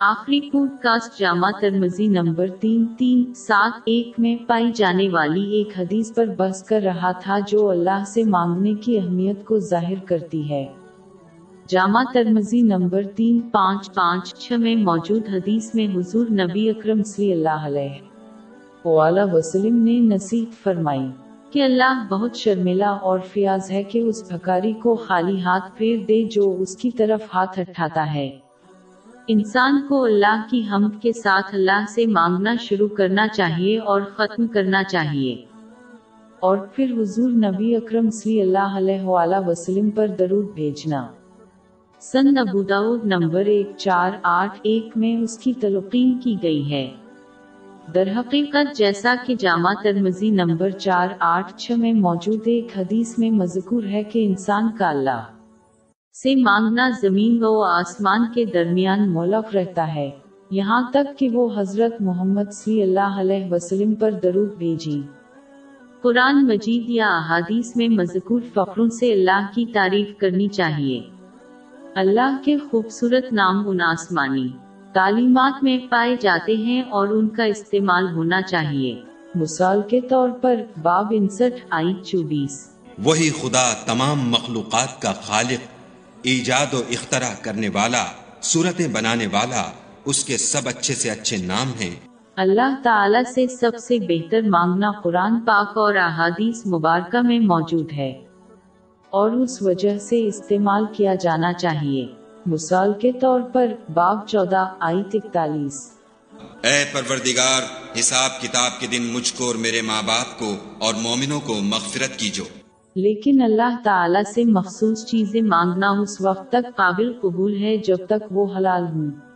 آخری pod cost جامع ترمزی number تین تین، سات، ایک میں پائی جانے والی ایک حدیث پر بحث کر رہا تھا جو اللہ سے مانگنے کی اہمیت کو ظاہر کرتی ہے۔ جامع ترمزی نمبر تین، پانچ پانچ، چھ میں موجود حدیث میں حضور نبی اکرم صلی اللہ علیہ وآلہ وسلم نے نصیحت فرمائی کہ اللہ بہت شرمیلا اور فیاض ہے کہ اس بھکاری کو خالی ہاتھ پھیر دے جو اس کی طرف ہاتھ اٹھاتا ہے۔ انسان کو اللہ کی حمد کے ساتھ اللہ سے مانگنا شروع کرنا چاہیے اور ختم کرنا چاہیے۔ اور پھر حضور نبی اکرم صلی اللہ علیہ وآلہ وسلم پر درود بھیجنا۔ سن ابو داود نمبر ایک چار آٹھ ایک میں اس کی تلقین کی گئی ہے۔ در حقیقت جیسا کہ جامع ترمزی نمبر چار آٹھ چھ میں موجود ایک حدیث میں مذکور ہے کہ انسان کا اللہ سے مانگنا زمین و آسمان کے درمیان مولف رہتا ہے۔ یہاں تک کہ وہ حضرت محمد صلی اللہ علیہ وسلم پر درود بھیجی۔ قرآن مجید یا احادیث میں مذکور فخروں سے اللہ کی تعریف کرنی چاہیے۔ اللہ کے خوبصورت نام ان آسمانی تعلیمات میں پائے جاتے ہیں اور ان کا استعمال ہونا چاہیے۔ مثال کے طور پر باب انسٹھ آئی چوبیس۔ وہی خدا تمام مخلوقات کا خالق ایجاد و اختراع کرنے والا صورتیں بنانے والا اس کے سب اچھے سے اچھے نام ہیں۔ اللہ تعالی سے سب سے بہتر مانگنا قرآن پاک اور احادیث مبارکہ میں موجود ہے۔ اور اس وجہ سے استعمال کیا جانا چاہیے۔ مثال کے طور پر باب چودہ آئی اکتالیس۔ اے پروردگار حساب کتاب کے دن مجھ کو اور میرے ماں باپ کو اور مومنوں کو مغفرت کیجو۔ لیکن اللہ تعالی سے مخصوص چیزیں مانگنا اس وقت تک قابل قبول ہے جب تک وہ حلال ہوں۔